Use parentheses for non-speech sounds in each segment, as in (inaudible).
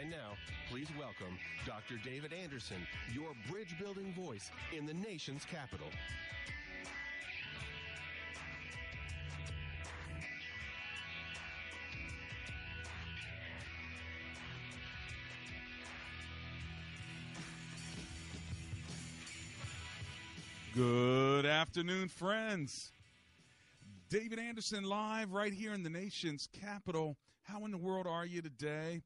And now, please welcome Dr. David Anderson, your bridge building voice in the nation's capital. Good afternoon, friends. David Anderson live right here in the nation's capital. How in the world are you today?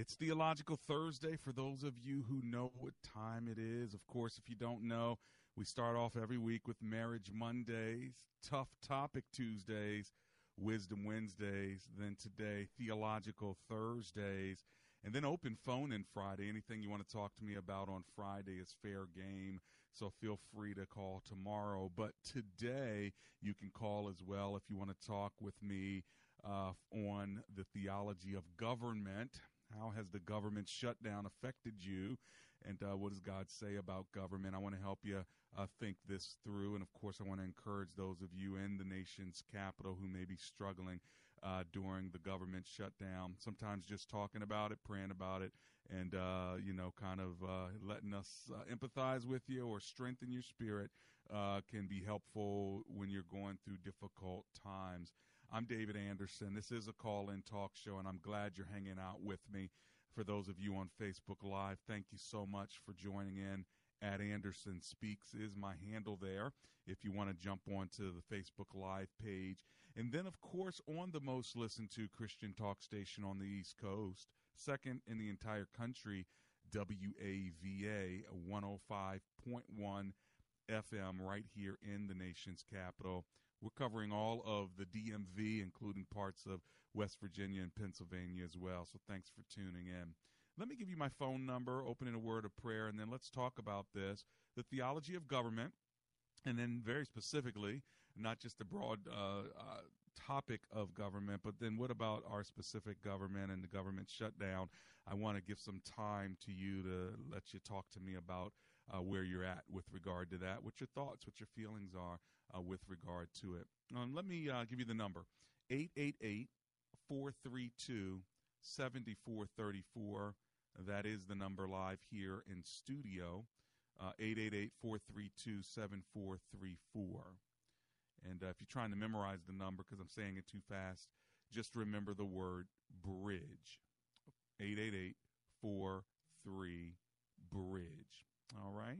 It's Theological Thursday for those of you who know what time it is. Of course, if you don't know, we start off every week with Marriage Mondays, Tough Topic Tuesdays, Wisdom Wednesdays, then today, Theological Thursdays, and then Open Phone in Friday. Anything you want to talk to me about on Friday is fair game. So feel free to call tomorrow. But today, you can call as well if you want to talk with me uh, on the theology of government. How has the government shutdown affected you? And uh, what does God say about government? I want to help you uh, think this through. And of course, I want to encourage those of you in the nation's capital who may be struggling uh, during the government shutdown. Sometimes just talking about it, praying about it, and uh, you know, kind of uh, letting us uh, empathize with you or strengthen your spirit can be helpful when you're going through difficult times. I'm David Anderson. This is a call in talk show, and I'm glad you're hanging out with me. For those of you on Facebook Live, thank you so much for joining in. At Anderson Speaks is my handle there if you want to jump onto the Facebook Live page. And then, of course, on the most listened to Christian talk station on the East Coast, second in the entire country, WAVA 105.1 FM right here in the nation's capital. We're covering all of the DMV, including parts of West Virginia and Pennsylvania as well. So thanks for tuning in. Let me give you my phone number, open in a word of prayer, and then let's talk about this the theology of government, and then very specifically, not just the broad uh, uh, topic of government, but then what about our specific government and the government shutdown? I want to give some time to you to let you talk to me about uh, where you're at with regard to that, what your thoughts, what your feelings are uh, with regard to it. Um, let me uh, give you the number 888 432 7434. That is the number live here in studio. Uh, 888 432 7434. And uh, if you're trying to memorize the number because I'm saying it too fast, just remember the word bridge. 888 43 bridge. All right?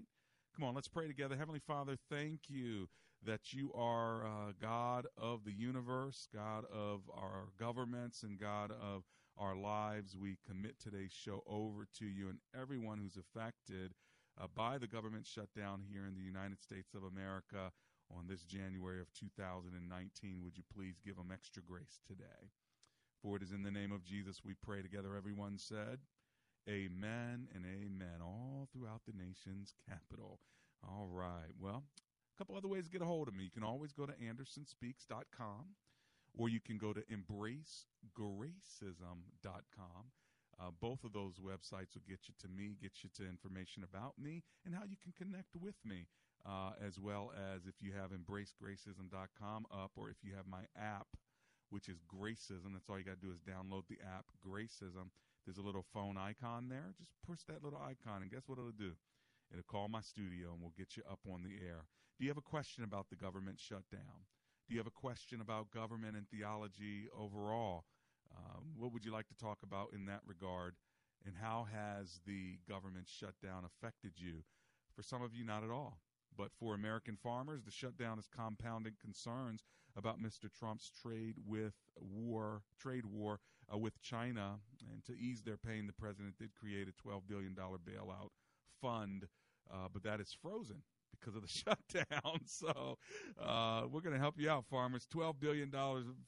Come on, let's pray together. Heavenly Father, thank you that you are uh, God of the universe, God of our governments, and God of our lives. We commit today's show over to you and everyone who's affected uh, by the government shutdown here in the United States of America on this January of 2019. Would you please give them extra grace today? For it is in the name of Jesus we pray together. Everyone said, Amen and amen, all throughout the nation's capital. All right. Well, a couple other ways to get a hold of me. You can always go to andersonspeaks.com or you can go to embracegracism.com. Uh, both of those websites will get you to me, get you to information about me, and how you can connect with me, uh, as well as if you have embracegracism.com up or if you have my app, which is Gracism. That's all you got to do is download the app, Gracism. There's a little phone icon there. Just push that little icon, and guess what it'll do? It'll call my studio, and we'll get you up on the air. Do you have a question about the government shutdown? Do you have a question about government and theology overall? Um, what would you like to talk about in that regard? And how has the government shutdown affected you? For some of you, not at all. But for American farmers, the shutdown is compounding concerns about Mr. Trump's trade with war, trade war uh, with China. And to ease their pain, the president did create a $12 billion bailout fund, uh, but that is frozen because of the (laughs) shutdown. (laughs) So uh, we're going to help you out, farmers. $12 billion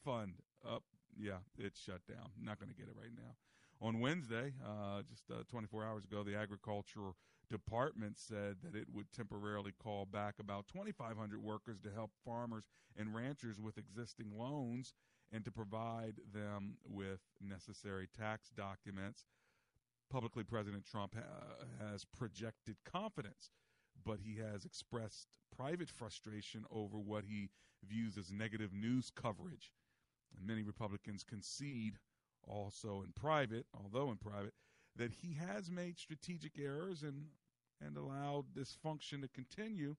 fund. Up, yeah, it's shut down. Not going to get it right now. On Wednesday, uh, just uh, 24 hours ago, the Agriculture Department said that it would temporarily call back about 2,500 workers to help farmers and ranchers with existing loans and to provide them with necessary tax documents. Publicly, President Trump ha- has projected confidence, but he has expressed private frustration over what he views as negative news coverage. And many Republicans concede also in private, although in private, that he has made strategic errors and and allowed this function to continue.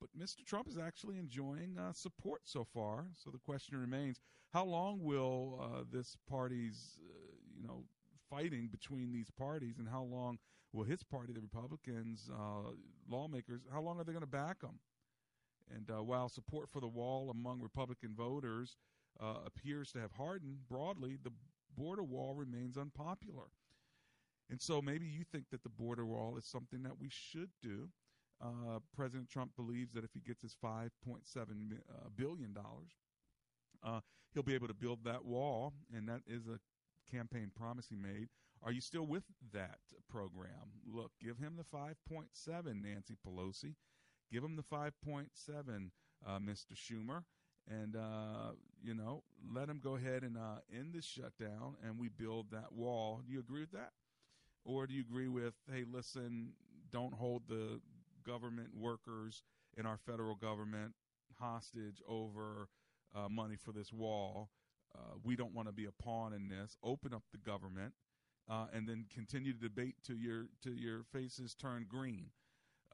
But Mr. Trump is actually enjoying uh, support so far. So the question remains: How long will uh, this party's, uh, you know, fighting between these parties, and how long will his party, the Republicans, uh, lawmakers, how long are they going to back him? And uh, while support for the wall among Republican voters uh, appears to have hardened broadly, the border wall remains unpopular. And so maybe you think that the border wall is something that we should do. Uh, President Trump believes that if he gets his $5.7 uh, billion dollars, uh, he'll be able to build that wall, and that is a campaign promise he made. Are you still with that program? Look, give him the 5.7, Nancy Pelosi. Give him the 5.7, uh, Mr. Schumer and uh, you know let him go ahead and uh, end this shutdown and we build that wall. Do you agree with that, or do you agree with hey, listen, don't hold the government workers in our federal government hostage over uh, money for this wall? Uh, we don't want to be a pawn in this. Open up the government. Uh, and then continue to debate till your till your faces turn green.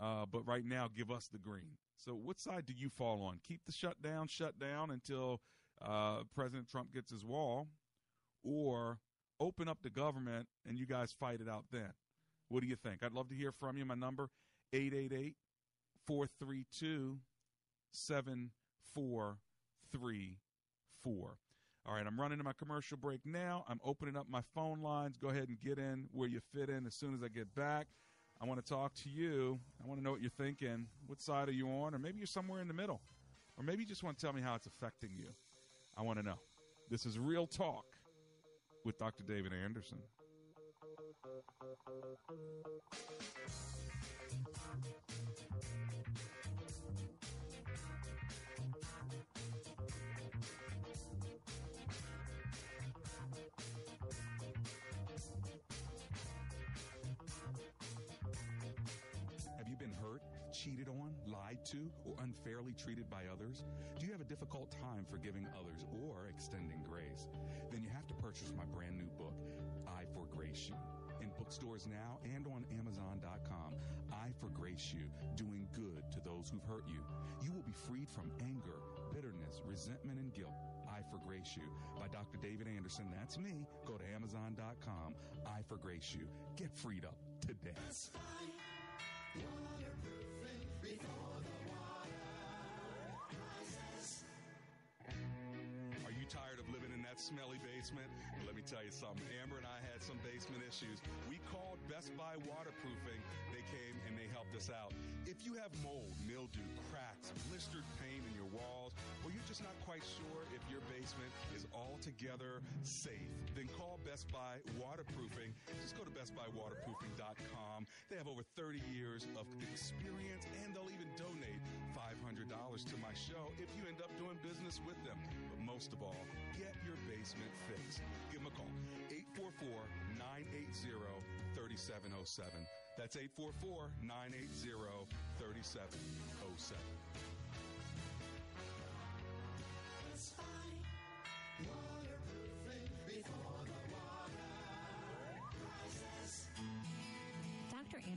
Uh, but right now, give us the green. So, what side do you fall on? Keep the shutdown shut down until uh, President Trump gets his wall, or open up the government and you guys fight it out then? What do you think? I'd love to hear from you. My number 888 432 7434. All right, I'm running to my commercial break now. I'm opening up my phone lines. Go ahead and get in where you fit in as soon as I get back. I want to talk to you. I want to know what you're thinking. What side are you on? Or maybe you're somewhere in the middle. Or maybe you just want to tell me how it's affecting you. I want to know. This is Real Talk with Dr. David Anderson. Cheated on, lied to, or unfairly treated by others? Do you have a difficult time forgiving others or extending grace? Then you have to purchase my brand new book, I For Grace You. In bookstores now and on Amazon.com, I Forgrace You, doing good to those who've hurt you. You will be freed from anger, bitterness, resentment, and guilt. I Forgrace You by Dr. David Anderson. That's me. Go to Amazon.com. I Forgrace You. Get freed up today. Smelly basement. Let me tell you something. Amber and I had some basement issues. We called Best Buy Waterproofing. They came and they helped us out. If you have mold, mildew, cracks, blistered paint in your walls, or you're just not quite sure if your basement is altogether safe, then call Best Buy Waterproofing. Just go to bestbuywaterproofing.com. They have over 30 years of experience and they'll even donate $500 to my show if you end up doing business with them. But most of all, get your basement fixed. Give them a call 844 980 3707. That's 844 980 3707.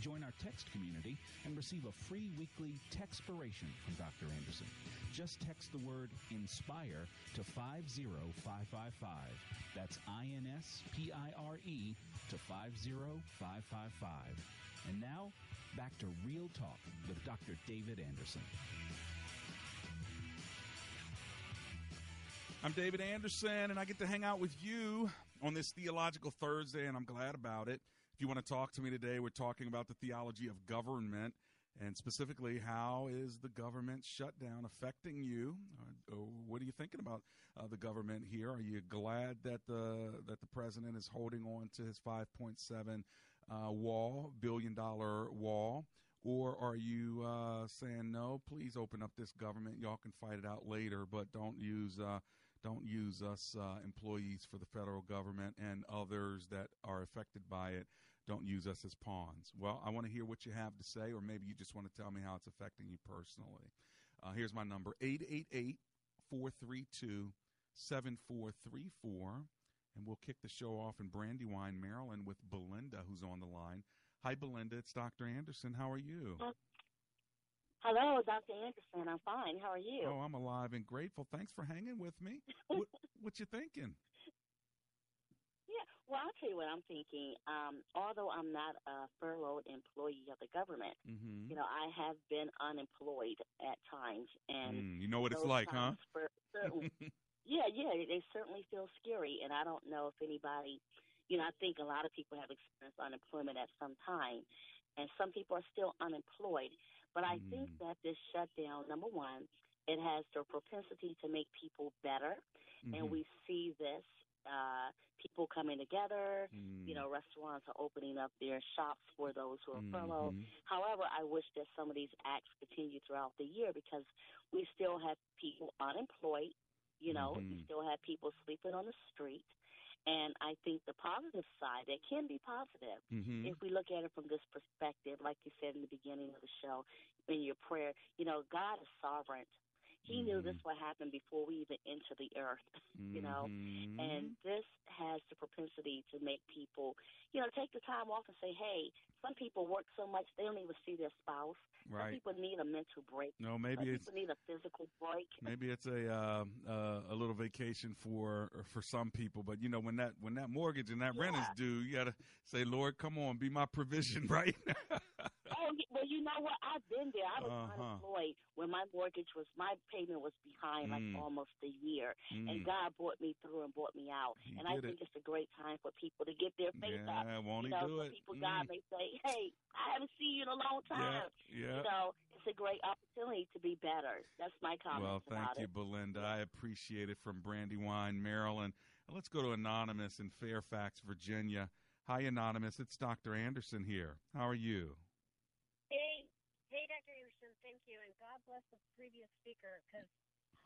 Join our text community and receive a free weekly textpiration from Dr. Anderson. Just text the word INSPIRE to 50555. That's I-N-S-P-I-R-E to 50555. And now, back to Real Talk with Dr. David Anderson. I'm David Anderson, and I get to hang out with you on this Theological Thursday, and I'm glad about it. You want to talk to me today, we're talking about the theology of government and specifically how is the government shutdown affecting you? Uh, what are you thinking about uh, the government here? Are you glad that the that the president is holding on to his 5.7 uh, wall, billion dollar wall? Or are you uh, saying no? Please open up this government. Y'all can fight it out later, but don't use uh, don't use us employees for the federal government and others that are affected by it. Don't use us as pawns. Well, I want to hear what you have to say, or maybe you just want to tell me how it's affecting you personally. Uh, here's my number 888 432 7434. And we'll kick the show off in Brandywine, Maryland with Belinda, who's on the line. Hi, Belinda. It's Dr. Anderson. How are you? Hello, Dr. Anderson. I'm fine. How are you? Oh, I'm alive and grateful. Thanks for hanging with me. (laughs) what, what you thinking? Well, I'll tell you what I'm thinking. Um, although I'm not a furloughed employee of the government, mm-hmm. you know, I have been unemployed at times, and mm, you know what it's like, huh? certainly, (laughs) yeah, yeah, they certainly feel scary, and I don't know if anybody, you know, I think a lot of people have experienced unemployment at some time, and some people are still unemployed. But I mm. think that this shutdown, number one, it has the propensity to make people better, mm-hmm. and we see this. Uh, people coming together, mm. you know, restaurants are opening up their shops for those who are mm-hmm. furloughed. However, I wish that some of these acts continue throughout the year because we still have people unemployed, you know, mm-hmm. we still have people sleeping on the street. And I think the positive side, that can be positive mm-hmm. if we look at it from this perspective, like you said in the beginning of the show, in your prayer, you know, God is sovereign. He mm-hmm. knew this would happen before we even enter the earth, you know. Mm-hmm. And this has the propensity to make people, you know, take the time off and say, hey, some people work so much they don't even see their spouse. Right. Some people need a mental break. No, maybe some it's people need a physical break. maybe it's a uh, uh, a little vacation for for some people. But you know, when that when that mortgage and that yeah. rent is due, you got to say, Lord, come on, be my provision, (laughs) right? Oh, well, you know what? I've been there. I was uh-huh. unemployed when my mortgage was my payment was behind like Mm. almost a year, Mm. and God brought me through and brought me out. He and I think it. it's a great time for people to get their faith up. yeah, won't you know, do it? people, Mm. God may say, "Hey, I haven't seen you in a long time." Yeah, You know, it's a great opportunity to be better. That's my comment Well, thank you, it. Belinda. I appreciate it from Brandywine, Maryland. Let's go to Anonymous in Fairfax, Virginia. Hi, Anonymous. It's Dr. Anderson here. How are you? Hey, hey, Dr. Anderson. Thank you, and God bless the previous speaker because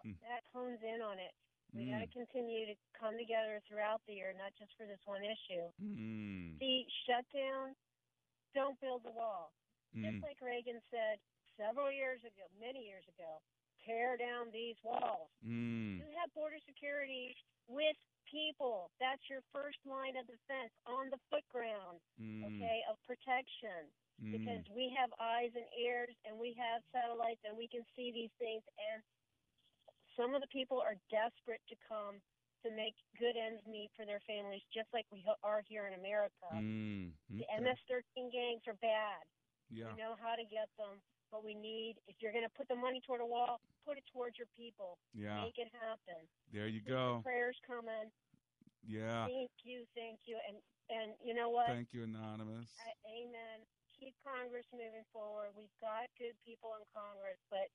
Hmm. that hones in on it. We Mm. got to continue to come together throughout the year, not just for this one issue. Mm. The shutdown, don't build the wall. Mm. Just like Reagan said several years ago, many years ago, tear down these walls. Mm. You have border security with people. That's your first line of defense on the foot ground, Mm. okay, of protection. Mm. Because we have eyes and ears and we have satellites and we can see these things and some of the people are desperate to come to make good ends meet for their families just like we are here in America. Mm. The MS-13 gangs are bad. Yeah. We know how to get them, But we need, if you're going to put the money toward a wall, put it towards your people. Yeah. Make it happen. There you go. the prayers coming. Yeah. Thank you, thank you, and and you know what? Thank you, Anonymous. I, amen. Keep Congress moving forward. We've got good people in Congress, but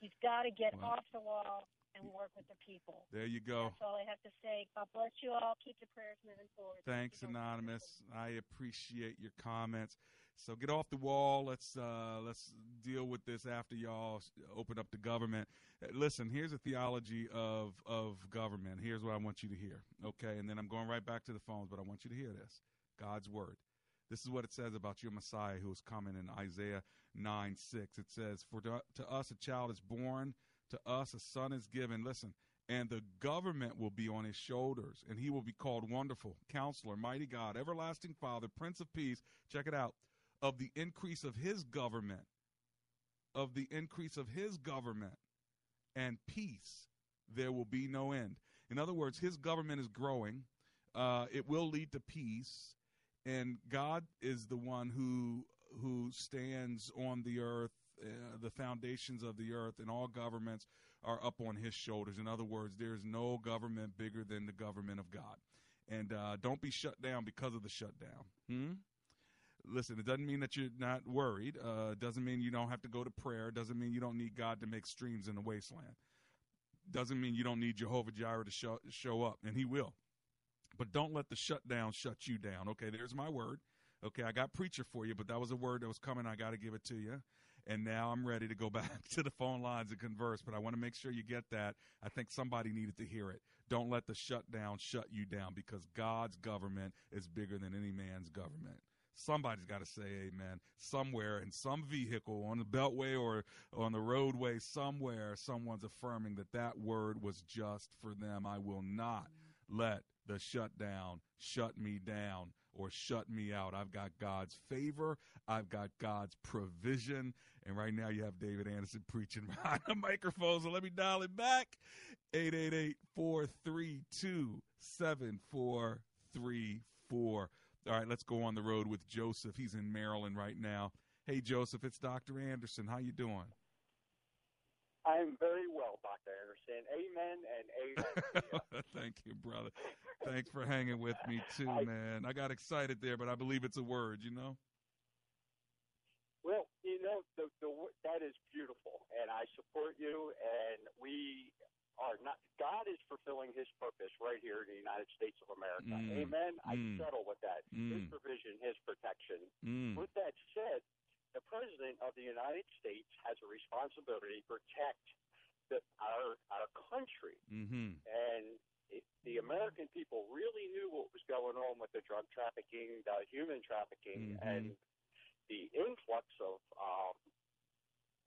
he's got to get Wow. off the wall and work with the people. There you go. That's all I have to say. God bless you all. Keep the prayers moving forward. Thanks, Anonymous. I appreciate your comments. So get off the wall. Let's uh, let's deal with this after y'all open up the government. Uh, Listen, here's a theology of of government. Here's what I want you to hear. Okay, and then I'm going right back to the phones, but I want you to hear this. God's word. This is what it says about your Messiah who is coming in Isaiah 9 6. It says, For to, to us a child is born, to us a son is given. Listen, and the government will be on his shoulders, and he will be called Wonderful, Counselor, Mighty God, Everlasting Father, Prince of Peace. Check it out. Of the increase of his government, of the increase of his government and peace, there will be no end. In other words, his government is growing. Uh, it will lead to peace, and God is the one who who stands on the earth, uh, the foundations of the earth, and all governments are up on His shoulders. In other words, there is no government bigger than the government of God, and uh, don't be shut down because of the shutdown. Hmm? Listen, it doesn't mean that you're not worried. Uh, doesn't mean you don't have to go to prayer. Doesn't mean you don't need God to make streams in the wasteland. Doesn't mean you don't need Jehovah Jireh to show, show up, and He will. But don't let the shutdown shut you down. Okay, there's my word. Okay, I got preacher for you, but that was a word that was coming. I got to give it to you. And now I'm ready to go (laughs) back to the phone lines and converse, but I want to make sure you get that. I think somebody needed to hear it. Don't let the shutdown shut you down because God's government is bigger than any man's government. Somebody's got to say amen somewhere in some vehicle on the beltway or on the roadway somewhere. Someone's affirming that that word was just for them. I will not let the shutdown shut me down or shut me out. I've got God's favor. I've got God's provision. And right now you have David Anderson preaching (laughs) behind the microphone. So let me dial it back. 888-432-7434. All right, let's go on the road with Joseph. He's in Maryland right now. Hey Joseph, it's Dr. Anderson. How you doing? I'm very well, Dr. Anderson. Amen and amen. (laughs) Thank you, brother. Thanks for hanging with me too, man. I got excited there, but I believe it's a word, you know? well, you know, the, the that is beautiful, and I support you. And we are not. God is fulfilling His purpose right here in the United States of America. Mm, Amen. I mm, settle with that. His mm. provision, His protection. Mm. With that said, the President of the United States has a responsibility to protect the, our our country. Mm-hmm. and it, the American people really knew what was going on with the drug trafficking, the human trafficking, Mhm. and the influx of um,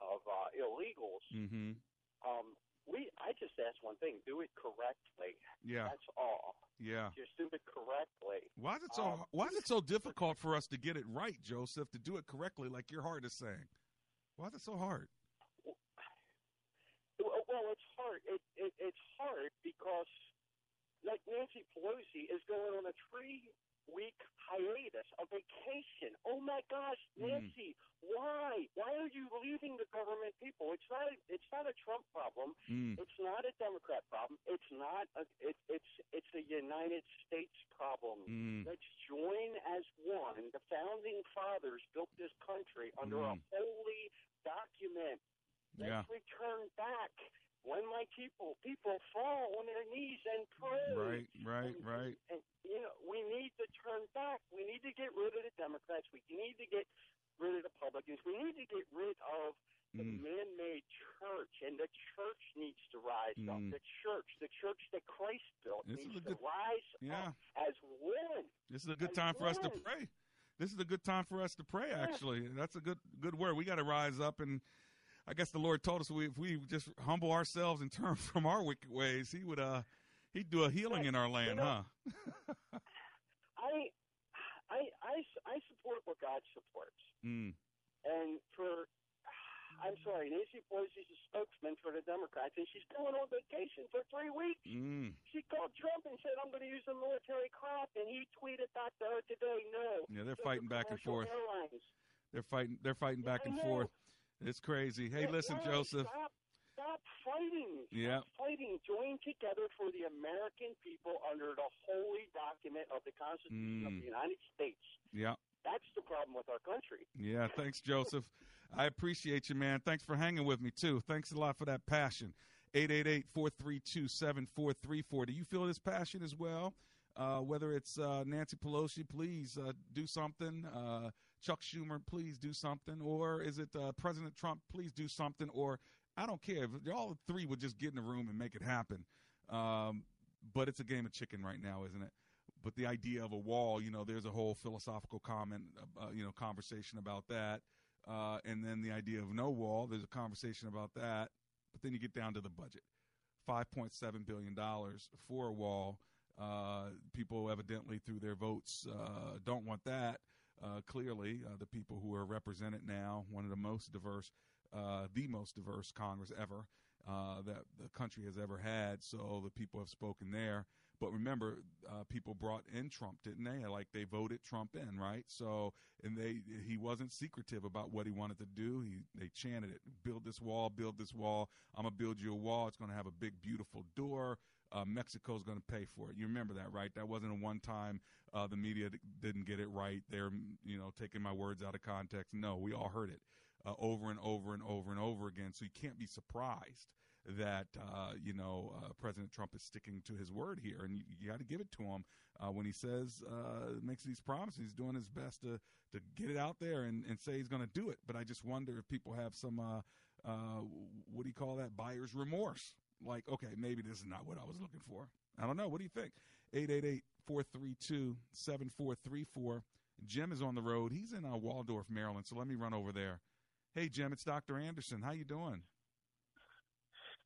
of uh, illegals. Mm-hmm. Um, we, I just ask one thing: do it correctly. Yeah. That's all. Yeah. Just do it correctly. Why is it so Um, why is it so difficult for us to get it right, Joseph, to do it correctly like your heart is saying? Why is it so hard? Well, well, it's hard. It, it it's hard because, like Nancy Pelosi is going on a three-week hiatus, a vacation. Oh my gosh, Mm. Nancy, why? Why are you leaving the government people? It's not. It's not a Trump problem. Mm. It's not a Democrat problem. It's not. A, it, it's it's a United States problem. Mm. Let's join as one. The founding fathers built this country under a Mm. holy document. Let's return back when my people people fall on their knees and pray. Right, right, And- right. And you know, we need to turn back. We need to get rid of the Democrats. We need to get rid of the Republicans. We need to get rid of the Mm. man-made church, and the church needs to rise up. Mm. The church, the church that Christ built, This is needs a to good- rise Yeah. up as one. This is a good time for us to pray. This is a good time for us to pray. Yeah. Actually, that's a good good word. We got to rise up, and I guess the Lord told us we, if we just humble ourselves and turn (laughs) from our wicked ways, He would uh He'd do a healing in our land, know- huh? (laughs) I, I, I, I support what God supports. Mm. And for, I'm sorry, Nancy Pelosi's a spokesman for the Democrats, and she's going on vacation for three weeks. Mm. She called Trump and said, "I'm going to use the military craft," and he tweeted back to her today, "No." Yeah, they're are fighting back and forth. Airlines. They're fighting. They're fighting back I and know. forth. It's crazy. Hey, listen, Why? Joseph. Stop, stop fighting. Stop Yeah. fighting. Join together for the American people under the holy document of the Constitution of Mm. the United States. Yeah. That's the problem with our country. Yeah, thanks, Joseph. I appreciate you, man. Thanks for hanging with me, too. Thanks a lot for that passion. 888 432 7434. Do you feel this passion as well? Uh, whether it's uh, Nancy Pelosi, please uh, do something. Chuck Schumer, please do something. Or is it uh, President Trump, please do something. Or I don't care. If all three would just get in the room and make it happen. Um, but it's a game of chicken right now, isn't it? But the idea of a wall, you know, there's a whole philosophical comment, uh, you know, conversation about that. Uh, and then the idea of no wall, there's a conversation about that. But then you get down to the budget $5.7 billion for a wall. Uh, people evidently, through their votes, uh, don't want that. Uh, clearly, uh, the people who are represented now, one of the most diverse, uh, the most diverse Congress ever uh, that the country has ever had. So the people have spoken there. But remember, people brought in Trump, didn't they? Like they voted Trump in, right? So, and they he wasn't secretive about what he wanted to do. He they chanted it: "Build this wall, build this wall. I'm gonna build you a wall. It's gonna have a big, beautiful door. Uh, Mexico's gonna pay for it." You remember that, right? That wasn't a one time. Uh, the media didn't get it right. They're you know taking my words out of context. No, we all heard it uh, over and over and over and over again. So you can't be surprised that uh, you know uh, President Trump is sticking to his word here, and you, you got to give it to him uh, when he says uh, makes these promises. He's doing his best to to get it out there and, and say he's going to do it. But I just wonder if people have some uh, uh, what do you call that buyer's remorse? Like, okay, maybe this is not what I was looking for. I don't know. What do you think? 888-432-7434. Jim is on the road. He's in uh, Waldorf, Maryland. So let me run over there. Hey, Jim, it's Dr. Anderson. How you doing?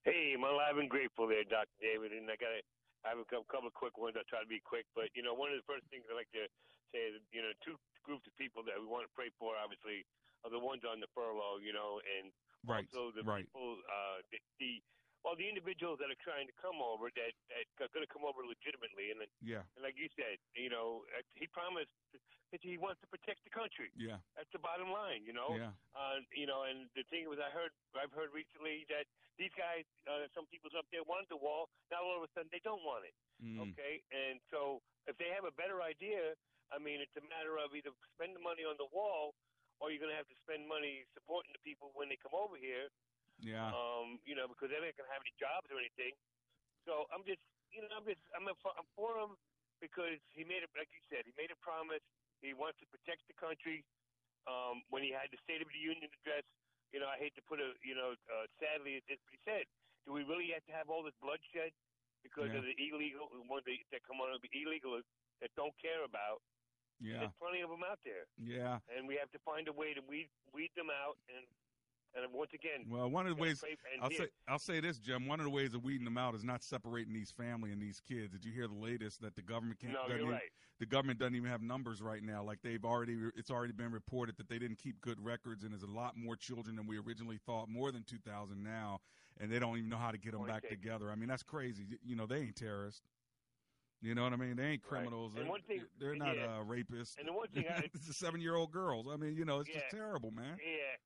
Hey, I'm alive and grateful there, Dr. David. And I got to I have a couple of quick ones. I'll try to be quick. But, you know, one of the first things I like to say is, you know, two groups of people that we want to pray for, obviously, are the ones on the furlough, you know, and Right, also the right. people, uh, the, the, well, the individuals that are trying to come over that, that are going to come over legitimately. And, then- Yeah, and like you said, you know, he promised that he wants to protect the country. yeah, That's the bottom line, you know. Yeah. Uh, you know, and the thing was, I heard, I've heard recently that these guys, uh, some people's up there wanted the wall. Now all of a sudden they don't want it. Mm. Okay, and so if they have a better idea, I mean, it's a matter of either spend the money on the wall, or you're going to have to spend money supporting the people when they come over here. Yeah. Um, you know, because they're not going to have any jobs or anything. So I'm just, you know, I'm just, I'm, a, I'm for him because he made it, like you said, he made a promise. He wants to protect the country. Um, when he had the State of the Union address, you know, I hate to put a, you know, uh, sadly, it's what he said. Do we really have to have all this bloodshed because Yeah. of the illegal ones that, that come on to be illegal that don't care about? Yeah. There's plenty of them out there, Yeah. and we have to find a way to weed weed them out. And and once again, Well, one of the ways gotta pray- and I'll here- say I'll say this, Jim. One of the ways of weeding them out is not separating these family and these kids. Did you hear the latest that the government can't? No, you're even- right. The government doesn't even have numbers right now. Like they've already, it's already been reported that they didn't keep good records, and there's a lot more children than we originally thought. More than two thousand now, and they don't even know how to get them back together. I mean, that's crazy. You know, they ain't terrorists. You know what I mean? They ain't Right. criminals. And They're, one thing- they're not yeah. uh, rapists. And the one thing I- (laughs) it's the seven-year-old girls. I mean, you know, it's just terrible, man. Yeah.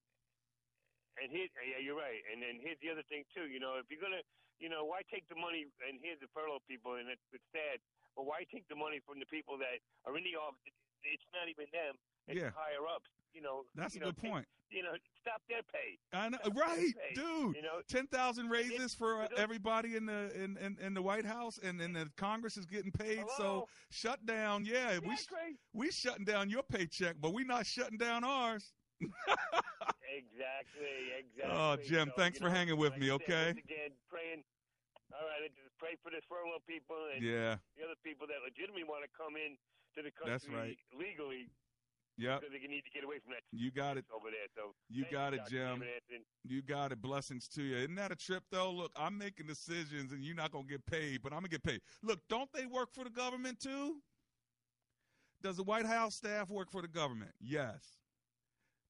And here, yeah, you're right. And then here's the other thing too. You know, if you're gonna, you know, why take the money? And here's the furlough people, and it's, it's sad. But why take the money from the people that are in the office? It's not even them. It's Yeah. higher ups. You know, That's you a know, good take- point. You know, stop their pay. I know, Stop right, dude. You know, ten thousand raises for uh, everybody in the in, in, in the White House, and, and the Congress is getting paid. Hello? So shut down. Yeah, we Yeah, sh- great. we shutting down your paycheck, but we not shutting down ours. (laughs) Exactly, exactly. Oh, Jim, So, thanks for know, hanging with like me, okay? again, praying. All right, let's just pray for this furlough people and Yeah. the other people that legitimately want to come in to the country That's right. legally. Yep. Because they need to get away from that. You got it. (laughs) over there. So You got it. Jim. You got it. Blessings to you. Isn't that a trip, though? Look, I'm making decisions, and you're not gonna get paid, but I'm gonna get paid. Look, don't they work for the government too? Does the White House staff work for the government? Yes.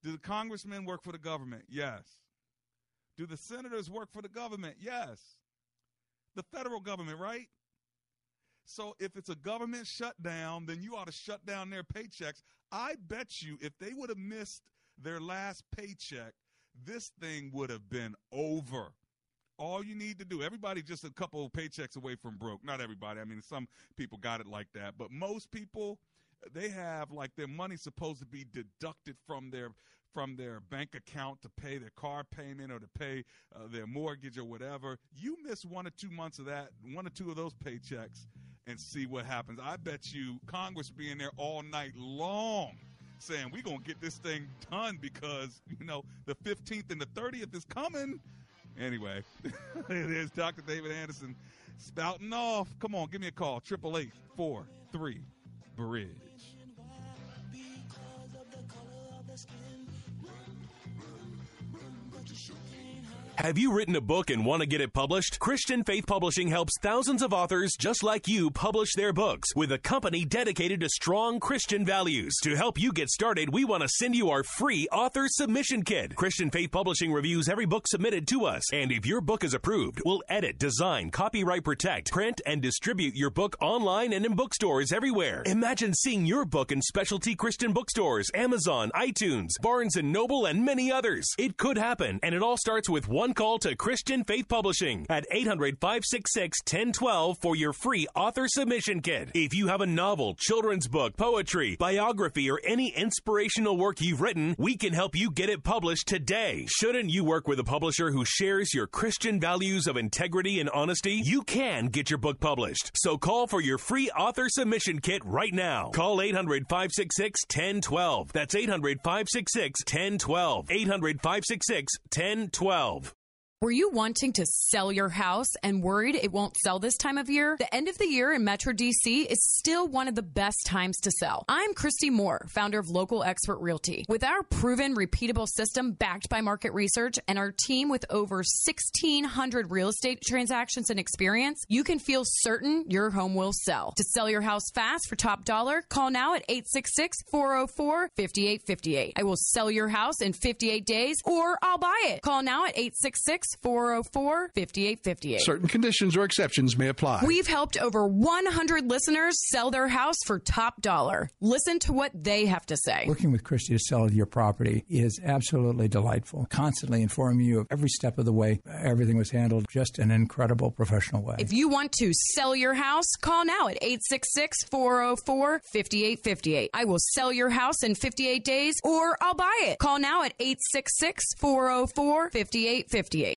Do the congressmen work for the government? Yes. Do the senators work for the government? Yes. The federal government, right? So if it's a government shutdown, then you ought to shut down their paychecks. I bet you if they would have missed their last paycheck, this thing would have been over. All you need to do, everybody just a couple of paychecks away from broke. Not everybody. I mean, some people got it like that, but most people, they have like their money supposed to be deducted from their from their bank account to pay their car payment or to pay uh, their mortgage or whatever. You miss one or two months of that, one or two of those paychecks, and see what happens. I bet you Congress being there all night long saying we're going to get this thing done because, you know, the 15th and the 30th is coming. Anyway, (laughs) it is Dr. David Anderson spouting off. Come on, give me a call. Triple eight four three bridge. Have you written a book and want to get it published? Christian Faith Publishing helps thousands of authors just like you publish their books with a company dedicated to strong Christian values. To help you get started, we want to send you our free author submission kit. Christian Faith Publishing reviews every book submitted to us, and if your book is approved, we'll edit, design, copyright protect, print, and distribute your book online and in bookstores everywhere. Imagine seeing your book in specialty Christian bookstores, Amazon, iTunes, Barnes and Noble, and many others. It could happen, and it all starts with one call to Christian Faith Publishing at 800 566 1012 for your free author submission kit. If you have a novel, children's book, poetry, biography, or any inspirational work you've written, we can help you get it published today. Shouldn't you work with a publisher who shares your Christian values of integrity and honesty? You can get your book published. So call for your free author submission kit right now. Call 800 566 1012. That's 800 566 1012. 800 566 1012. Were you wanting to sell your house and worried it won't sell this time of year? The end of the year in Metro DC is still one of the best times to sell. I'm Christy Moore, founder of Local Expert Realty. With our proven, repeatable system backed by market research and our team with over 1,600 real estate transactions and experience, you can feel certain your home will sell. To sell your house fast for top dollar, call now at 866 404 5858. I will sell your house in 58 days or I'll buy it. Call now at 866 404 5858. Certain conditions or exceptions may apply. We've helped over 100 listeners sell their house for top dollar. Listen to what they have to say. Working with Christy to sell your property is absolutely delightful. Constantly informing you of every step of the way. Everything was handled just an incredible professional way. If you want to sell your house, call now at 866 404 5858. I will sell your house in 58 days or I'll buy it. Call now at 866 404 5858.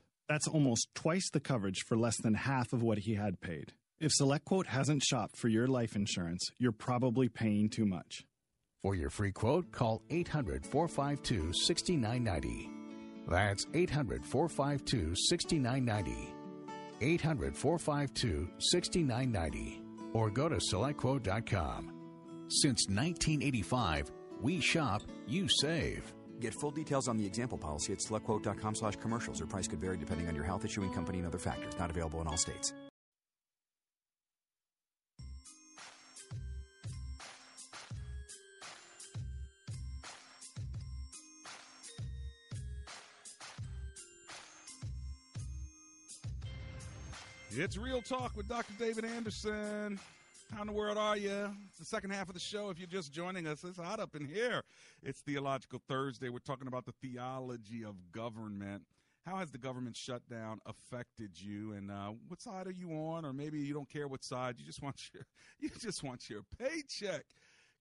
That's almost twice the coverage for less than half of what he had paid. If SelectQuote hasn't shopped for your life insurance, you're probably paying too much. For your free quote, call 800 452 6990. That's 800 452 6990. 800 452 6990. Or go to selectquote.com. Since 1985, we shop, you save. Get full details on the example policy at selectquote.com slash commercials. Or price could vary depending on your health issuing company and other factors. Not available in all states. It's Real Talk with Dr. David Anderson. How in the world are you? It's the second half of the show. If you're just joining us, it's hot up in here. It's Theological Thursday. We're talking about the theology of government. How has the government shutdown affected you, and uh, what side are you on? Or maybe you don't care what side. You just (laughs) want your you just want your paycheck.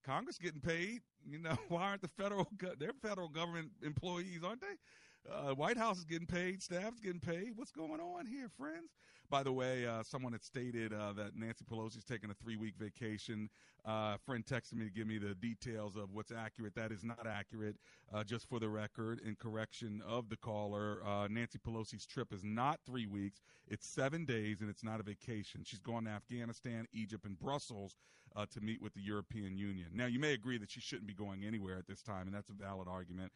Congress getting paid. You know (laughs) why aren't the federal they're federal government employees, aren't they? Uh, White House is getting paid. Staff's getting paid. What's going on here, friends? By the way, uh, someone had stated uh, that Nancy Pelosi's taking a three week vacation. Uh, a friend texted me to give me the details of what's accurate. That is not accurate. Uh, just for the record, in correction of the caller, uh, Nancy Pelosi's trip is not three weeks. It's seven days, and it's not a vacation. She's going to Afghanistan, Egypt, and Brussels uh, to meet with the European Union. Now, you may agree that she shouldn't be going anywhere at this time, and that's a valid argument.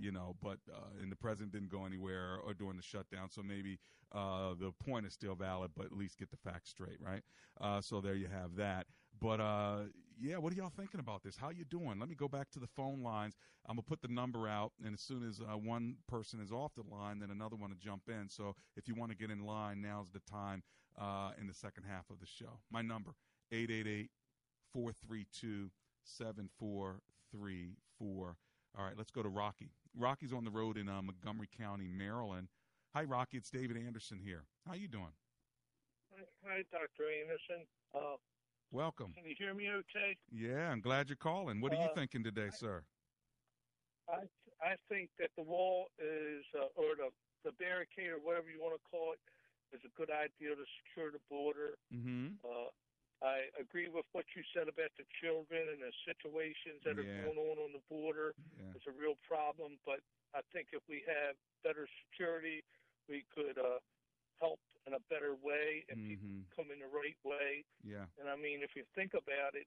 you know, but and the president didn't go anywhere or during the shutdown, so maybe uh, the point is still valid, but at least get the facts straight, right? Uh, so there you have that. But uh, yeah, what are y'all thinking about this? How you doing? Let me go back to the phone lines. I'm gonna put the number out, and as soon as uh, one person is off the line, then another one to jump in. So if you want to get in line, now's the time uh, in the second half of the show. My number 888 432 7434. All right, let's go to Rocky. Rocky's on the road in uh, Montgomery County, Maryland. Hi, Rocky. It's David Anderson here. How you doing? Hi, hi Dr. Anderson. Uh, Welcome. Can you hear me okay? Yeah, I'm glad you're calling. What are you Uh, thinking today, sir? I I think that the wall is, uh, or the, the barricade, or whatever you want to call it, is a good idea to secure the border. Mm-hmm. I agree with what you said about the children and the situations that Yeah. are going on on the border. Yeah. It's a real problem, but I think if we have better security, we could uh, help in a better way and people Mhm. come in the right way. Yeah. And I mean, if you think about it,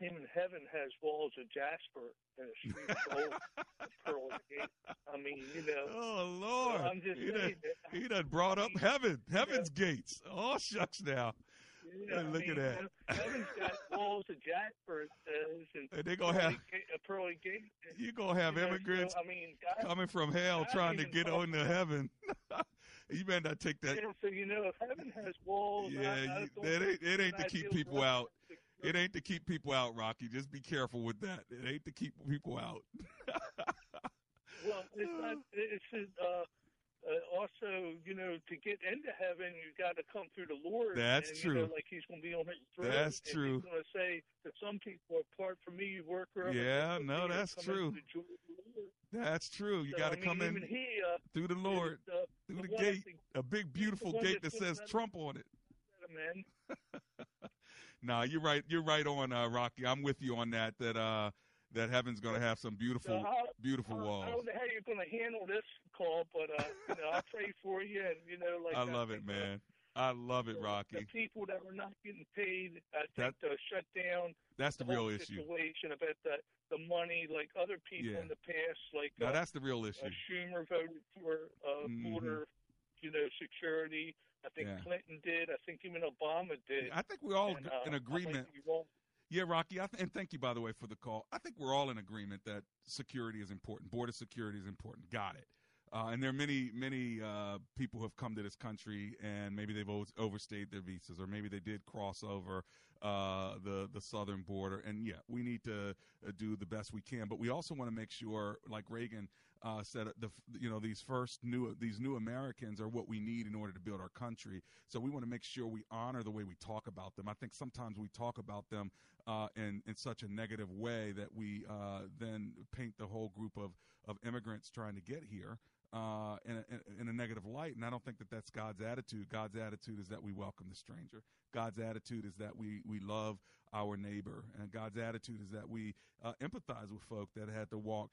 even heaven has walls of jasper and a street of gold, and pearl gate. I mean, you know. Oh Lord, I'm just he, done, he done brought up heaven, heaven's gates. Oh shucks now. Look I at that. Heaven's got walls of jasper, it and uh, And they gonna have- a uh, pearly gate. Uh, you gonna have You know, so, immigrants I mean, God, coming from hell God trying to get on to heaven. (laughs) you better not take that. Yeah, so you know, if heaven has walls, I, I Yeah, that ain't it ain't to keep people us out. It ain't to keep people out, Rocky. Just be careful with that. It ain't to keep people out. (laughs) Well, it's not. It's uh, uh, also, you know, to get into heaven, you've got to come through the Lord. That's and, true. You know, like He's going to be on His throne. That's true. He's going to say that some people, apart from me, you work. Yeah, no, that's true. the joy of the Lord. That's true. You So, got to I mean, come in He, uh, through the Lord, is, uh, through the one gate, thing- a big beautiful gate that says Trump on it. (laughs) Nah, you're right. You're right on, uh, Rocky. I'm with you on that. That uh, that heaven's gonna have some beautiful, So how- beautiful I walls. don't know how you're going to handle this call, but uh, you know, I'll pray (laughs) for you, and you know, like I I love it, think, uh, man. I love it, Rocky. the people that were not getting paid, I think That- the shutdown. That's the whole real issue. Situation about the the money, like other people Yeah. in the past, like Now uh, that's the real uh, issue. Schumer voted for uh, Mhm. border, you know, security. I think Yeah. Clinton did. I think even Obama did. I think we're all And, in uh, I might agreement. Yeah, Rocky. I th- and thank you, by the way, for the call. I think we're all in agreement that security is important. Border security is important. Got it. Uh, and there are many, many uh, people who have come to this country, and maybe they've overstayed their visas, or maybe they did cross over uh, the the southern border. And yeah, we need to uh, do the best we can, but we also want to make sure, like Reagan uh, said, the you know these first new these new Americans are what we need in order to build our country. So we want to make sure we honor the way we talk about them. I think sometimes we talk about them uh, in in such a negative way that we then paint the whole group of of immigrants trying to get here uh, in, a, in a negative light. And I don't think that that's God's attitude. God's attitude is that we welcome the stranger. God's attitude is that we, we love our neighbor. And God's attitude is that we uh, empathize with folk that had to walk,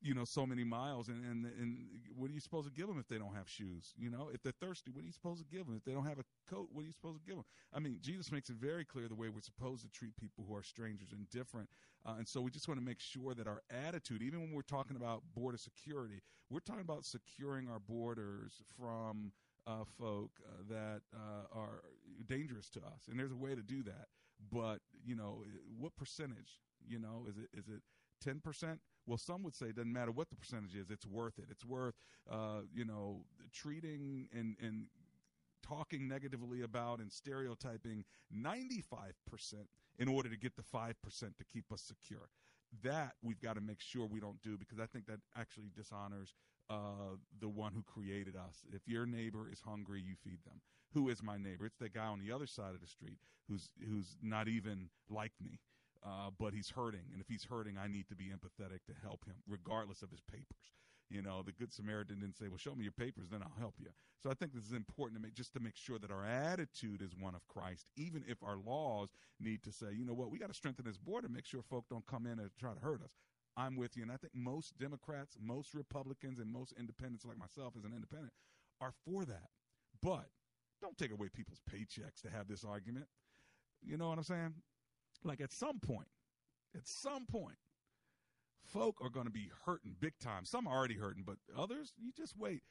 you know, so many miles. And, and, and what are you supposed to give them if they don't have shoes? You know, if they're thirsty, what are you supposed to give them? If they don't have a coat, what are you supposed to give them? I mean, Jesus makes it very clear the way we're supposed to treat people who are strangers and different. Uh, and so we just want to make sure that our attitude, even when we're talking about border security, we're talking about securing our borders from uh, folk uh, that uh, are dangerous to us. And there's a way to do that. But, you know, what percentage? You know, is it is it 10%? Well, some would say it doesn't matter what the percentage is, it's worth it. It's worth, uh, you know, treating and, and talking negatively about and stereotyping 95% in order to get the 5% to keep us secure. That we've got to make sure we don't do because I think that actually dishonors uh, the one who created us. If your neighbor is hungry, you feed them. Who is my neighbor? It's the guy on the other side of the street who's who's not even like me, uh, but he's hurting. And if he's hurting, I need to be empathetic to help him, regardless of his papers. You know, the Good Samaritan didn't say, "Well, show me your papers, then I'll help you." So I think this is important to make just to make sure that our attitude is one of Christ, even if our laws need to say, "You know what? We got to strengthen this border, make sure folk don't come in and try to hurt us." I'm with you, and I think most Democrats, most Republicans, and most independents, like myself as an independent, are for that. But don't take away people's paychecks to have this argument. You know what I'm saying? Like at some point, at some point, folk are going to be hurting big time. Some are already hurting, but others, you just wait.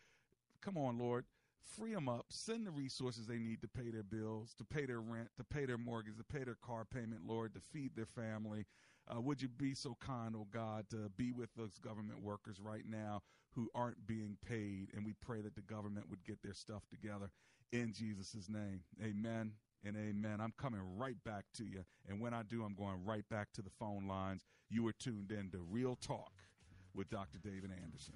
Come on, Lord. free them up, send the resources they need to pay their bills, to pay their rent, to pay their mortgage, to pay their car payment, Lord, to feed their family. Uh, would you be so kind, oh God, to be with those government workers right now who aren't being paid? And we pray that the government would get their stuff together in Jesus' name. Amen and amen. I'm coming right back to you. And when I do, I'm going right back to the phone lines. You are tuned in to Real Talk with Dr. David Anderson.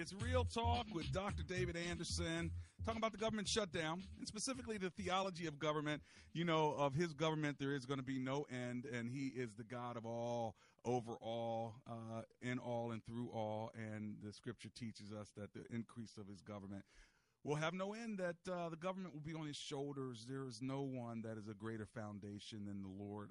It's Real Talk with Dr. David Anderson, talking about the government shutdown and specifically the theology of government. You know, of his government, there is going to be no end, and he is the God of all, over all, uh, in all, and through all. And the scripture teaches us that the increase of his government will have no end, that uh, the government will be on his shoulders. There is no one that is a greater foundation than the Lord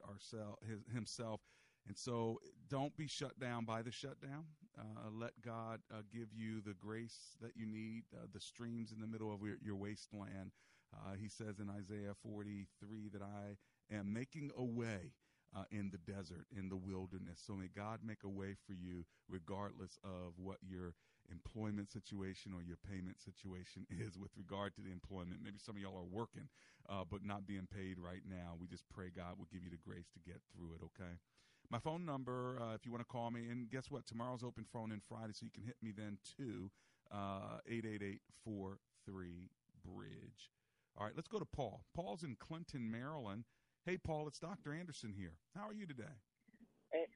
his, himself. And so don't be shut down by the shutdown. Uh, let God uh, give you the grace that you need, uh, the streams in the middle of your, your wasteland. Uh, he says in Isaiah 43 that I am making a way uh, in the desert, in the wilderness. So may God make a way for you, regardless of what your employment situation or your payment situation (laughs) is with regard to the employment. Maybe some of y'all are working, uh, but not being paid right now. We just pray God will give you the grace to get through it, okay? My phone number, uh, if you want to call me, and guess what? Tomorrow's open phone in Friday, so you can hit me then too. Uh, 888 43 Bridge. All right, let's go to Paul. Paul's in Clinton, Maryland. Hey, Paul, it's Dr. Anderson here. How are you today? Hey,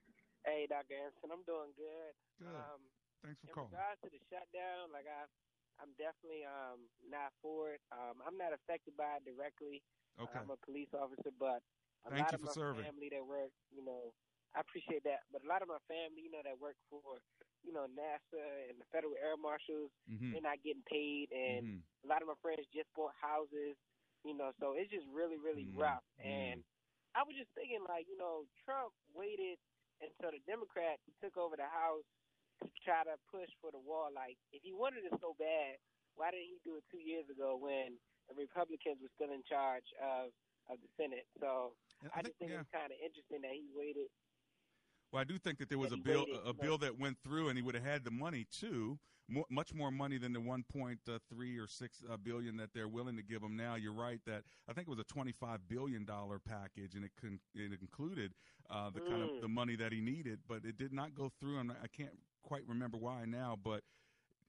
hey Dr. Anderson, I'm doing good. Good. Um, Thanks for in calling. In regards to the shutdown, like I, I'm definitely um, not for it. Um, I'm not affected by it directly. Okay. I'm a police officer, but a Thank lot you of for my serving. family that work, you know, I appreciate that. But a lot of my family, you know, that work for, you know, NASA and the Federal Air Marshals, Mhm. they're not getting paid, and Mhm. a lot of my friends just bought houses, you know, so it's just really, really Mm-hmm. rough. And I was just thinking, like, you know, Trump waited until the Democrats took over the House to try to push for the wall. Like, if he wanted it so bad, why didn't he do it two years ago when the Republicans were still in charge of of the Senate? So I, I just think- think it's kind of interesting that he waited. Well, I do think that there was a bill a bill that went through, and he would have had the money too, mo much more money than the one point three or six uh, that they're willing to give him now. You're right that I think it was a twenty five billion dollar package, and it con- it included uh, the kind of Mm. the money that he needed, but it did not go through. And I can't quite remember why now, but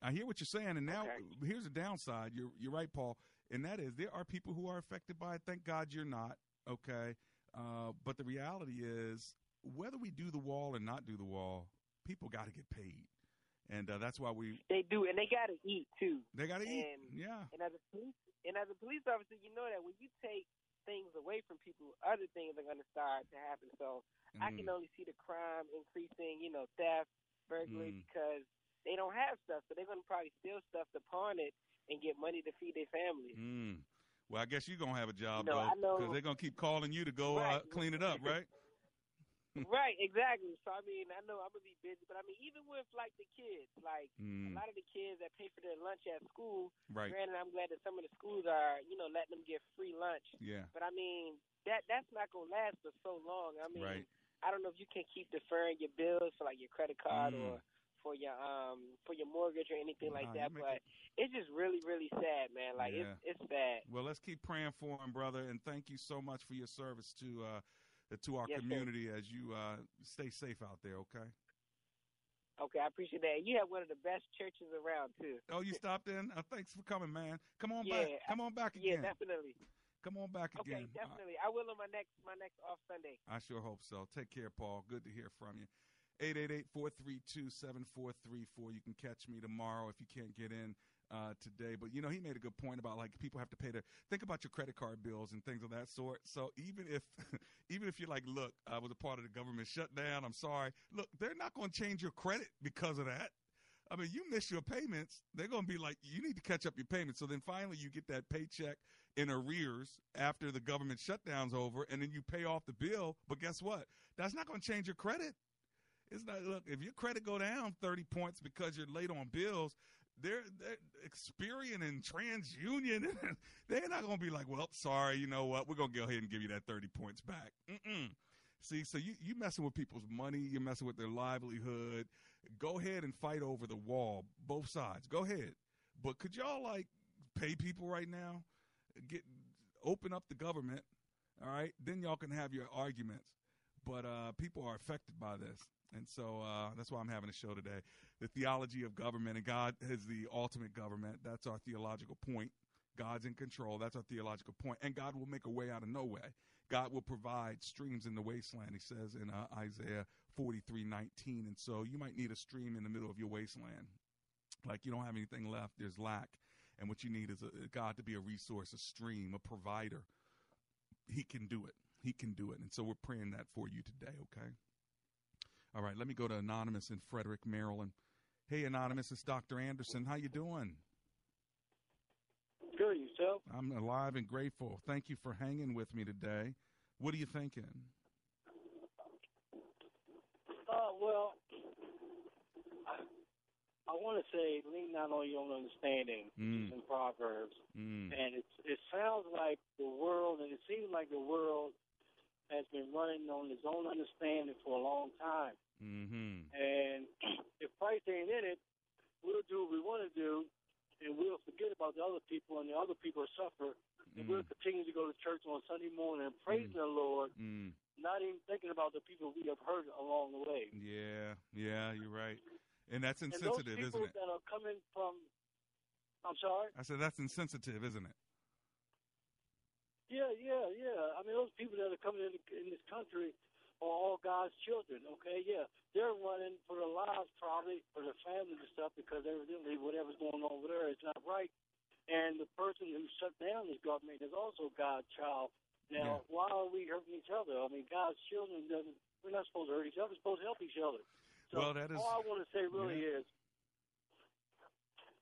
I hear what you're saying. And now here's the downside. You're you're right, Paul, and that is there are people who are affected by it. Thank God you're not. Okay, uh, but the reality is whether we do the wall or not do the wall, people got to get paid, and uh, that's why we They do, and they gotta eat too. they got to eat. Yeah. And as a police, and as a police officer, you know that when you take things away from people, other things are going to start to happen. So I can Mm. only see the crime increasing, you know, theft, burglary, Mm. because they don't have stuff, so they're going to probably steal stuff to pawn it and get money to feed their families. Mm. Well, I guess you're gonna have a job You know, though, because they're gonna keep calling you to go uh, clean it up, right? (laughs) right, exactly. So I mean, I know I'm gonna be busy, but I mean, even with like the kids, like Mm. a lot of the kids that pay for their lunch at school. Right. Granted, I'm glad that some of the schools are, you know, letting them get free lunch. Yeah. But I mean, that that's not gonna last for so long. I mean, Right. I don't know if you can keep deferring your bills for like your credit card Mm. or for your um for your mortgage or anything like that. But it's just really, really sad, man. Like Yeah. it's it's sad. Well, let's keep praying for him, brother, and thank you so much for your service to uh, to our Yes, sir. community as you uh, stay safe out there. Okay. Okay, I appreciate that. You have one of the best churches around too. Oh, you stopped in. Uh, thanks for coming, man. Come on yeah, back. Come on back Yeah, again. definitely. Come on back Okay, again. Uh, definitely. I will on my next my next off Sunday. I sure hope so. Take care, Paul. Good to hear from you. 888-432-7434. You can catch me tomorrow if you can't get in uh, today. But, you know, he made a good point about, like, people have to pay their – think about your credit card bills and things of that sort. So even if (laughs) even if you're like, look, I was a part of the government shutdown, I'm sorry. Look, they're not going to change your credit because of that. I mean, you miss your payments, they're going to be like, you need to catch up your payments. So then finally you get that paycheck in arrears after the government shutdown's over, and then you pay off the bill. But guess what? That's not going to change your credit. It's not. Look, if your credit go down thirty points because you're late on bills, they're, they're Experian and TransUnion. (laughs) they're not going to be like, well, sorry, you know what? We're going to go ahead and give you that thirty points back. Mm-mm. See, so you you messing with people's money, you're messing with their livelihood. Go ahead and fight over the wall, both sides. Go ahead, but could y'all like pay people right now? Get open up the government, all right? Then y'all can have your arguments. But uh, people are affected by this, and so uh, that's why I'm having a show today. The theology of government, and God is the ultimate government. That's our theological point. God's in control. That's our theological point. And God will make a way out of no way. God will provide streams in the wasteland, he says in uh, Isaiah 43 19. And so you might need a stream in the middle of your wasteland. Like you don't have anything left, there's lack. And what you need is a, God to be a resource, a stream, a provider. He can do it. He can do it. And so we're praying that for you today, okay? All right, let me go to Anonymous in Frederick, Maryland. Hey, Anonymous, it's Dr. Anderson. How you doing? Good, yourself? I'm alive and grateful. Thank you for hanging with me today. What are you thinking? Uh, well, I, I want to say lean not on your own understanding Mm. in Proverbs, Mm. and it's it sounds like the world, and it seems like the world has been running on its own understanding for a long time. Mm-hmm. And (clears throat) if Christ ain't in it, we'll do what we want to do, and we'll forget about the other people, and the other people suffer, and we'll continue to go to church on Sunday morning and praising the Lord, Mm. not even thinking about the people we have hurt along the way. Yeah, yeah, you're right. And that's and insensitive, those people isn't it? that are coming from, I'm sorry. I said that's insensitive, isn't it? Yeah, yeah, yeah. I mean, those people that are coming in, in this country are all God's children. Okay, yeah, they're running for their lives, probably for their families and stuff, because evidently whatever's going on over there is not right. And the person who shut down this government is also God's child. Now, why are we hurting each other? I mean, God's children doesn't. We're not supposed to hurt each other. We're supposed to help each other. So Well, that is- all I want to say really is.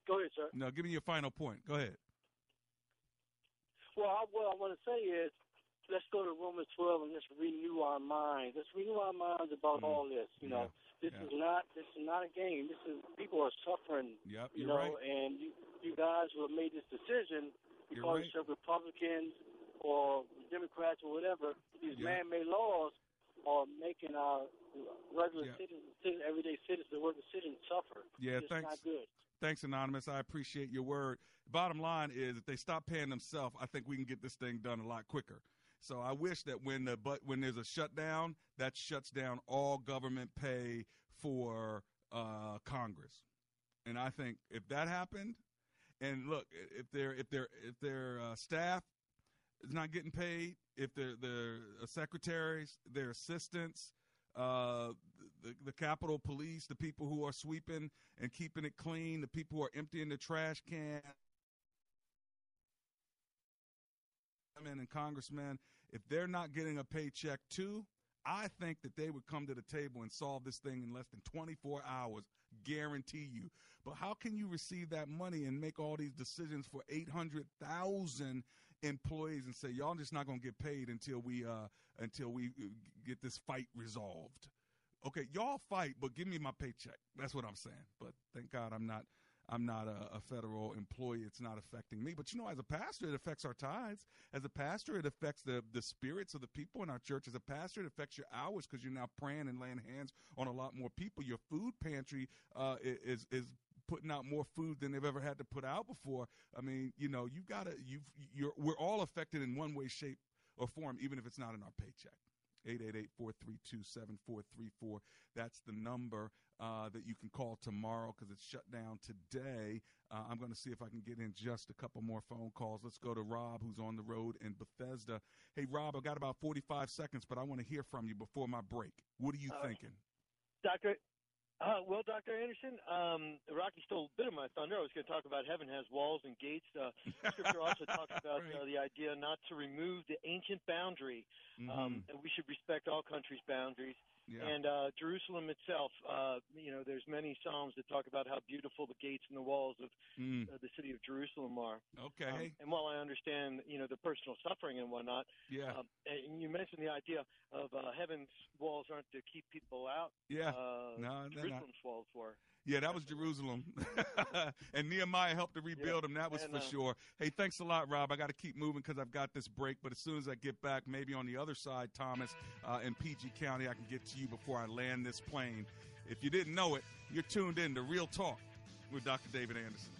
Go ahead, sir. No, give me your final point. Go ahead. Well, I, what I want to say is, let's go to Romans 12 and let's renew our minds. Let's renew our minds about mm-hmm. all this. You know, this. Yeah. is not this is not a game. This is people are suffering. Yep, you know, right. and you you guys who have made this decision because right. you're Republicans or Democrats or whatever, these Yeah. man-made laws. are making our regular citizens, citizens, everyday citizens, working citizens suffer. Yeah, it's thanks. not good. Thanks, Anonymous. I appreciate your word. Bottom line is, if they stop paying themselves, I think we can get this thing done a lot quicker. So I wish that when the but when there's a shutdown, that shuts down all government pay for uh, Congress. And I think if that happened, and look, if their if their if their uh, staff is not getting paid, if their their uh, secretaries, their assistants, uh, the, the Capitol Police, the people who are sweeping and keeping it clean, the people who are emptying the trash can, and congressmen, if they're not getting a paycheck too, I think that they would come to the table and solve this thing in less than 24 hours, guarantee you. But how can you receive that money and make all these decisions for 800,000 employees and say y'all just not going to get paid until we uh until we uh, get this fight resolved? Okay, y'all fight, but give me my paycheck. That's what I'm saying. But thank God I'm not I'm not a, a, federal employee. It's not affecting me. But you know, as a pastor, it affects our tithes. As a pastor, it affects the, the spirits of the people in our church. As a pastor, it affects your hours because you're now praying and laying hands on a lot more people. Your food pantry uh, is is putting out more food than they've ever had to put out before. I mean, you know, you've got to you you're we're all affected in one way, shape, or form, even if it's not in our paycheck. 888-432-7434. That's the number uh, that you can call tomorrow because it's shut down today. Uh, I'm going to see if I can get in just a couple more phone calls. Let's go to Rob, who's on the road in Bethesda. Hey, Rob, I've got about 45 seconds, but I want to hear from you before my break. What are you uh, thinking? Doctor, uh, well, Dr. Anderson, um, Rocky stole a bit of my thunder. I was going to talk about heaven has walls and gates. Uh, scripture (laughs) also talks about right. uh, the idea not to remove the ancient boundary. Mm-hmm. Um, and we should respect all countries' boundaries. Yeah. And uh, Jerusalem itself, uh, you know, there's many psalms that talk about how beautiful the gates and the walls of Mm. uh, the city of Jerusalem are. Okay. Um, and while I understand, you know, the personal suffering and whatnot, Yeah. um, and you mentioned the idea of uh, heaven's walls aren't to keep people out. Yeah. Uh, No. Jerusalem's walls were. Yeah, that was Jerusalem. (laughs) and Nehemiah helped to rebuild them. That was And, for uh, sure. Hey, thanks a lot, Rob. I got to keep moving because I've got this break. But as soon as I get back, maybe on the other side, Thomas, uh, in PG County, I can get to you before I land this plane. If you didn't know it, you're tuned in to Real Talk with Dr. David Anderson.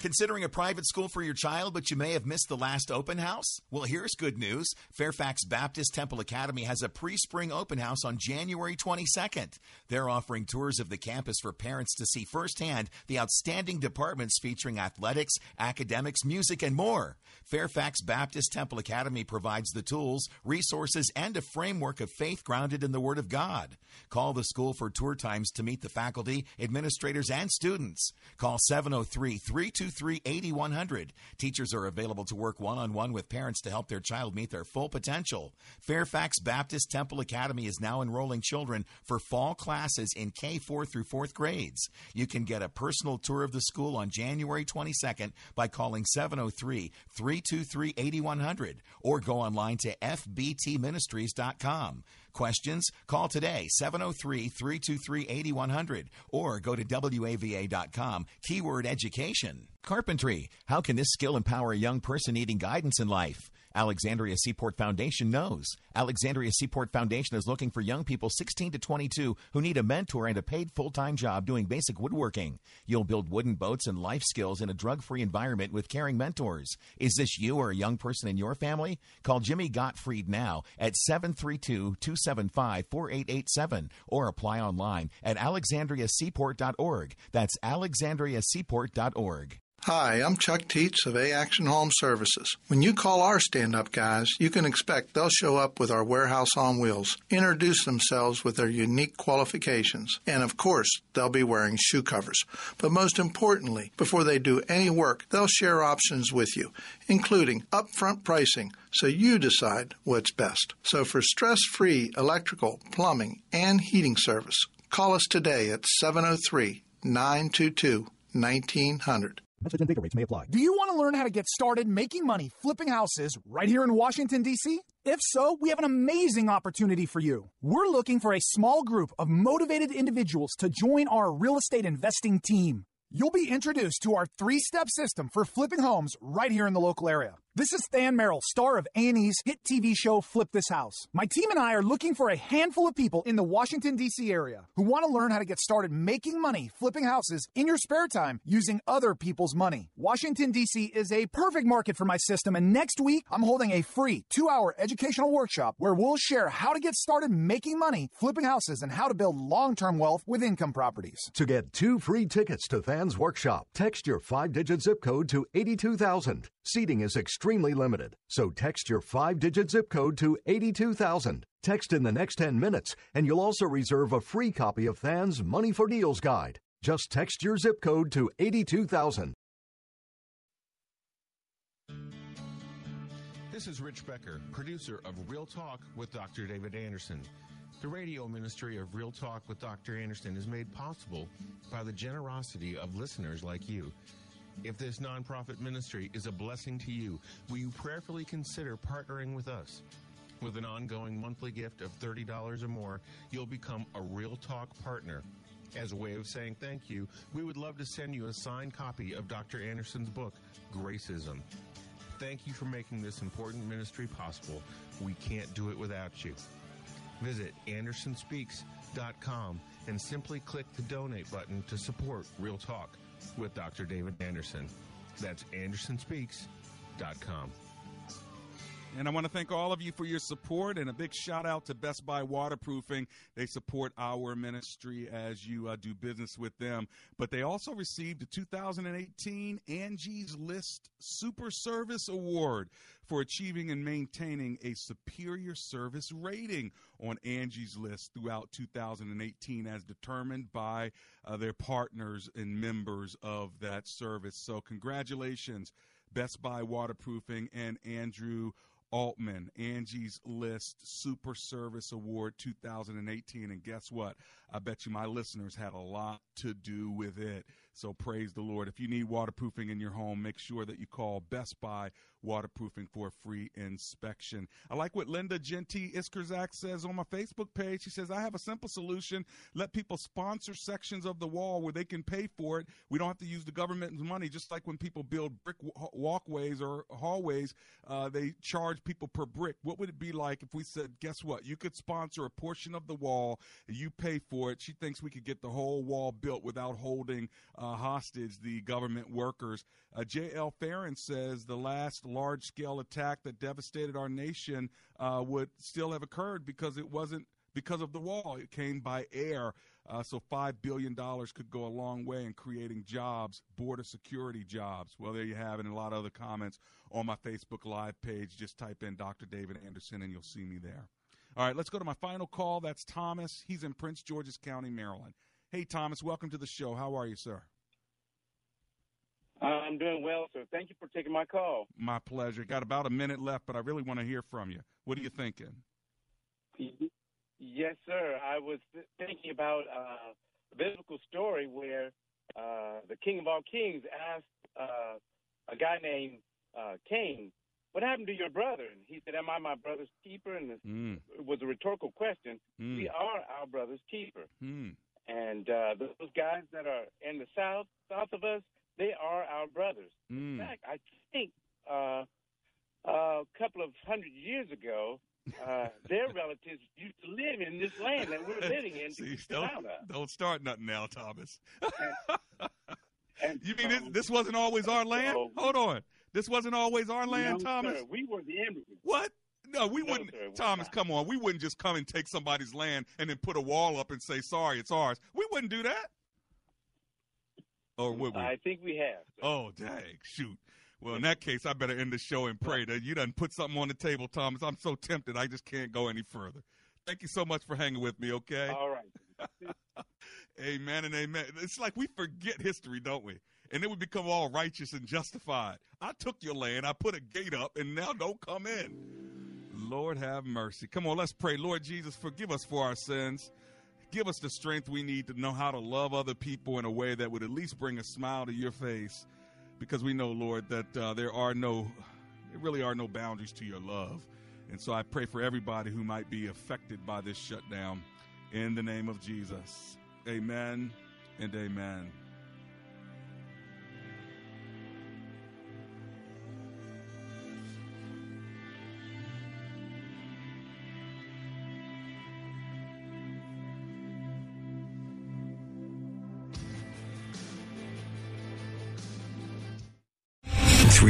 Considering a private school for your child, but you may have missed the last open house? Well, here's good news. Fairfax Baptist Temple Academy has a pre spring open house on January 22nd. They're offering tours of the campus for parents to see firsthand the outstanding departments featuring athletics, academics, music, and more. Fairfax Baptist Temple Academy provides the tools, resources, and a framework of faith grounded in the Word of God. Call the school for tour times to meet the faculty, administrators, and students. Call 703 323 8100. Teachers are available to work one on one with parents to help their child meet their full potential. Fairfax Baptist Temple Academy is now enrolling children for fall classes in K 4 through 4th grades. You can get a personal tour of the school on January 22nd by calling 703 323 8100 or go online to fbtministries.com. Questions? Call today 703 323 8100 or go to WAVA.com. Keyword education. Carpentry. How can this skill empower a young person needing guidance in life? Alexandria Seaport Foundation knows. Alexandria Seaport Foundation is looking for young people 16 to 22 who need a mentor and a paid full time job doing basic woodworking. You'll build wooden boats and life skills in a drug free environment with caring mentors. Is this you or a young person in your family? Call Jimmy Gottfried now at 732 275 4887 or apply online at alexandriaseaport.org. That's alexandriaseaport.org. Hi, I'm Chuck Teets of A Action Home Services. When you call our stand up guys, you can expect they'll show up with our warehouse on wheels, introduce themselves with their unique qualifications, and of course, they'll be wearing shoe covers. But most importantly, before they do any work, they'll share options with you, including upfront pricing, so you decide what's best. So for stress free electrical, plumbing, and heating service, call us today at 703 922 1900. Message and data rates may apply. Do you want to learn how to get started making money flipping houses right here in Washington, D.C.? If so, we have an amazing opportunity for you. We're looking for a small group of motivated individuals to join our real estate investing team. You'll be introduced to our three-step system for flipping homes right here in the local area. This is Than Merrill, star of A&E's hit TV show Flip This House. My team and I are looking for a handful of people in the Washington, D.C. area who want to learn how to get started making money flipping houses in your spare time using other people's money. Washington, D.C. is a perfect market for my system, and next week I'm holding a free two-hour educational workshop where we'll share how to get started making money flipping houses and how to build long-term wealth with income properties. To get two free tickets to Than's workshop, text your five-digit zip code to 82000. Seating is extremely limited, so text your five digit zip code to 82000. Text in the next 10 minutes, and you'll also reserve a free copy of Than's Money for Deals Guide. Just text your zip code to 82000. This is Rich Becker, producer of Real Talk with Dr. David Anderson. The radio ministry of Real Talk with Dr. Anderson is made possible by the generosity of listeners like you. If this nonprofit ministry is a blessing to you, will you prayerfully consider partnering with us? With an ongoing monthly gift of $30 or more, you'll become a Real Talk partner. As a way of saying thank you, we would love to send you a signed copy of Dr. Anderson's book, Gracism. Thank you for making this important ministry possible. We can't do it without you. Visit andersonspeaks.com and simply click the donate button to support Real Talk with Dr. David Anderson. That's AndersonSpeaks.com. And I want to thank all of you for your support and a big shout out to Best Buy Waterproofing. They support our ministry as you uh, do business with them. But they also received the 2018 Angie's List Super Service Award for achieving and maintaining a superior service rating on Angie's List throughout 2018 as determined by uh, their partners and members of that service. So, congratulations, Best Buy Waterproofing and Andrew Altman, Angie's List Super Service Award 2018. And guess what? I bet you my listeners had a lot to do with it. So praise the Lord. If you need waterproofing in your home, make sure that you call Best Buy Waterproofing for a free inspection. I like what Linda Genti Iskerzak says on my Facebook page. She says, I have a simple solution. Let people sponsor sections of the wall where they can pay for it. We don't have to use the government's money, just like when people build brick walkways or hallways, uh, they charge people per brick. What would it be like if we said, guess what? You could sponsor a portion of the wall, and you pay for it. She thinks we could get the whole wall built without holding uh, hostage the government workers. Uh, J.L. Farron says the last large scale attack that devastated our nation uh, would still have occurred because it wasn't because of the wall. It came by air. Uh, so $5 billion could go a long way in creating jobs, border security jobs. Well, there you have it, and a lot of other comments on my Facebook Live page. Just type in Dr. David Anderson, and you'll see me there. All right, let's go to my final call. That's Thomas. He's in Prince George's County, Maryland. Hey, Thomas, welcome to the show. How are you, sir? I'm doing well, sir. Thank you for taking my call. My pleasure. Got about a minute left, but I really want to hear from you. What are you thinking? Yes, sir. I was thinking about uh, a biblical story where uh, the King of all kings asked uh, a guy named uh, Cain, "What happened to your brother?" And he said, "Am I my brother's keeper?" And mm. it was a rhetorical question. Mm. We are our brother's keeper. Mm. And uh, those guys that are in the south, south of us, they are our brothers. Mm. In fact, I think uh, a couple of hundred years ago, uh, (laughs) their relatives used to live in this land that we're living in. (laughs) See, don't, don't start nothing now, Thomas. (laughs) you mean this, this, wasn't always our land? So, Hold on. This wasn't always our land, no, Thomas? Sir, we were the immigrants. What? No, we No, wouldn't. sir, Thomas, come on. We wouldn't just come and take somebody's land and then put a wall up and say, sorry, it's ours. We wouldn't do that. Or would we? I think we have. sir. Oh, dang. Shoot. Well, in that case, I better end the show and pray that you done put something on the table, Thomas. I'm so tempted. I just can't go any further. Thank you so much for hanging with me, okay? All right. (laughs) amen and amen. It's like we forget history, don't we? And then we become all righteous and justified. I took your land, I put a gate up, and now don't come in. Lord have mercy. Come on, let's pray. Lord Jesus, forgive us for our sins. Give us the strength we need to know how to love other people in a way that would at least bring a smile to your face. because we know, Lord, that uh, there are no, there really are no boundaries to your love. And so I pray for everybody who might be affected by this shutdown in the name of Jesus. Amen and amen.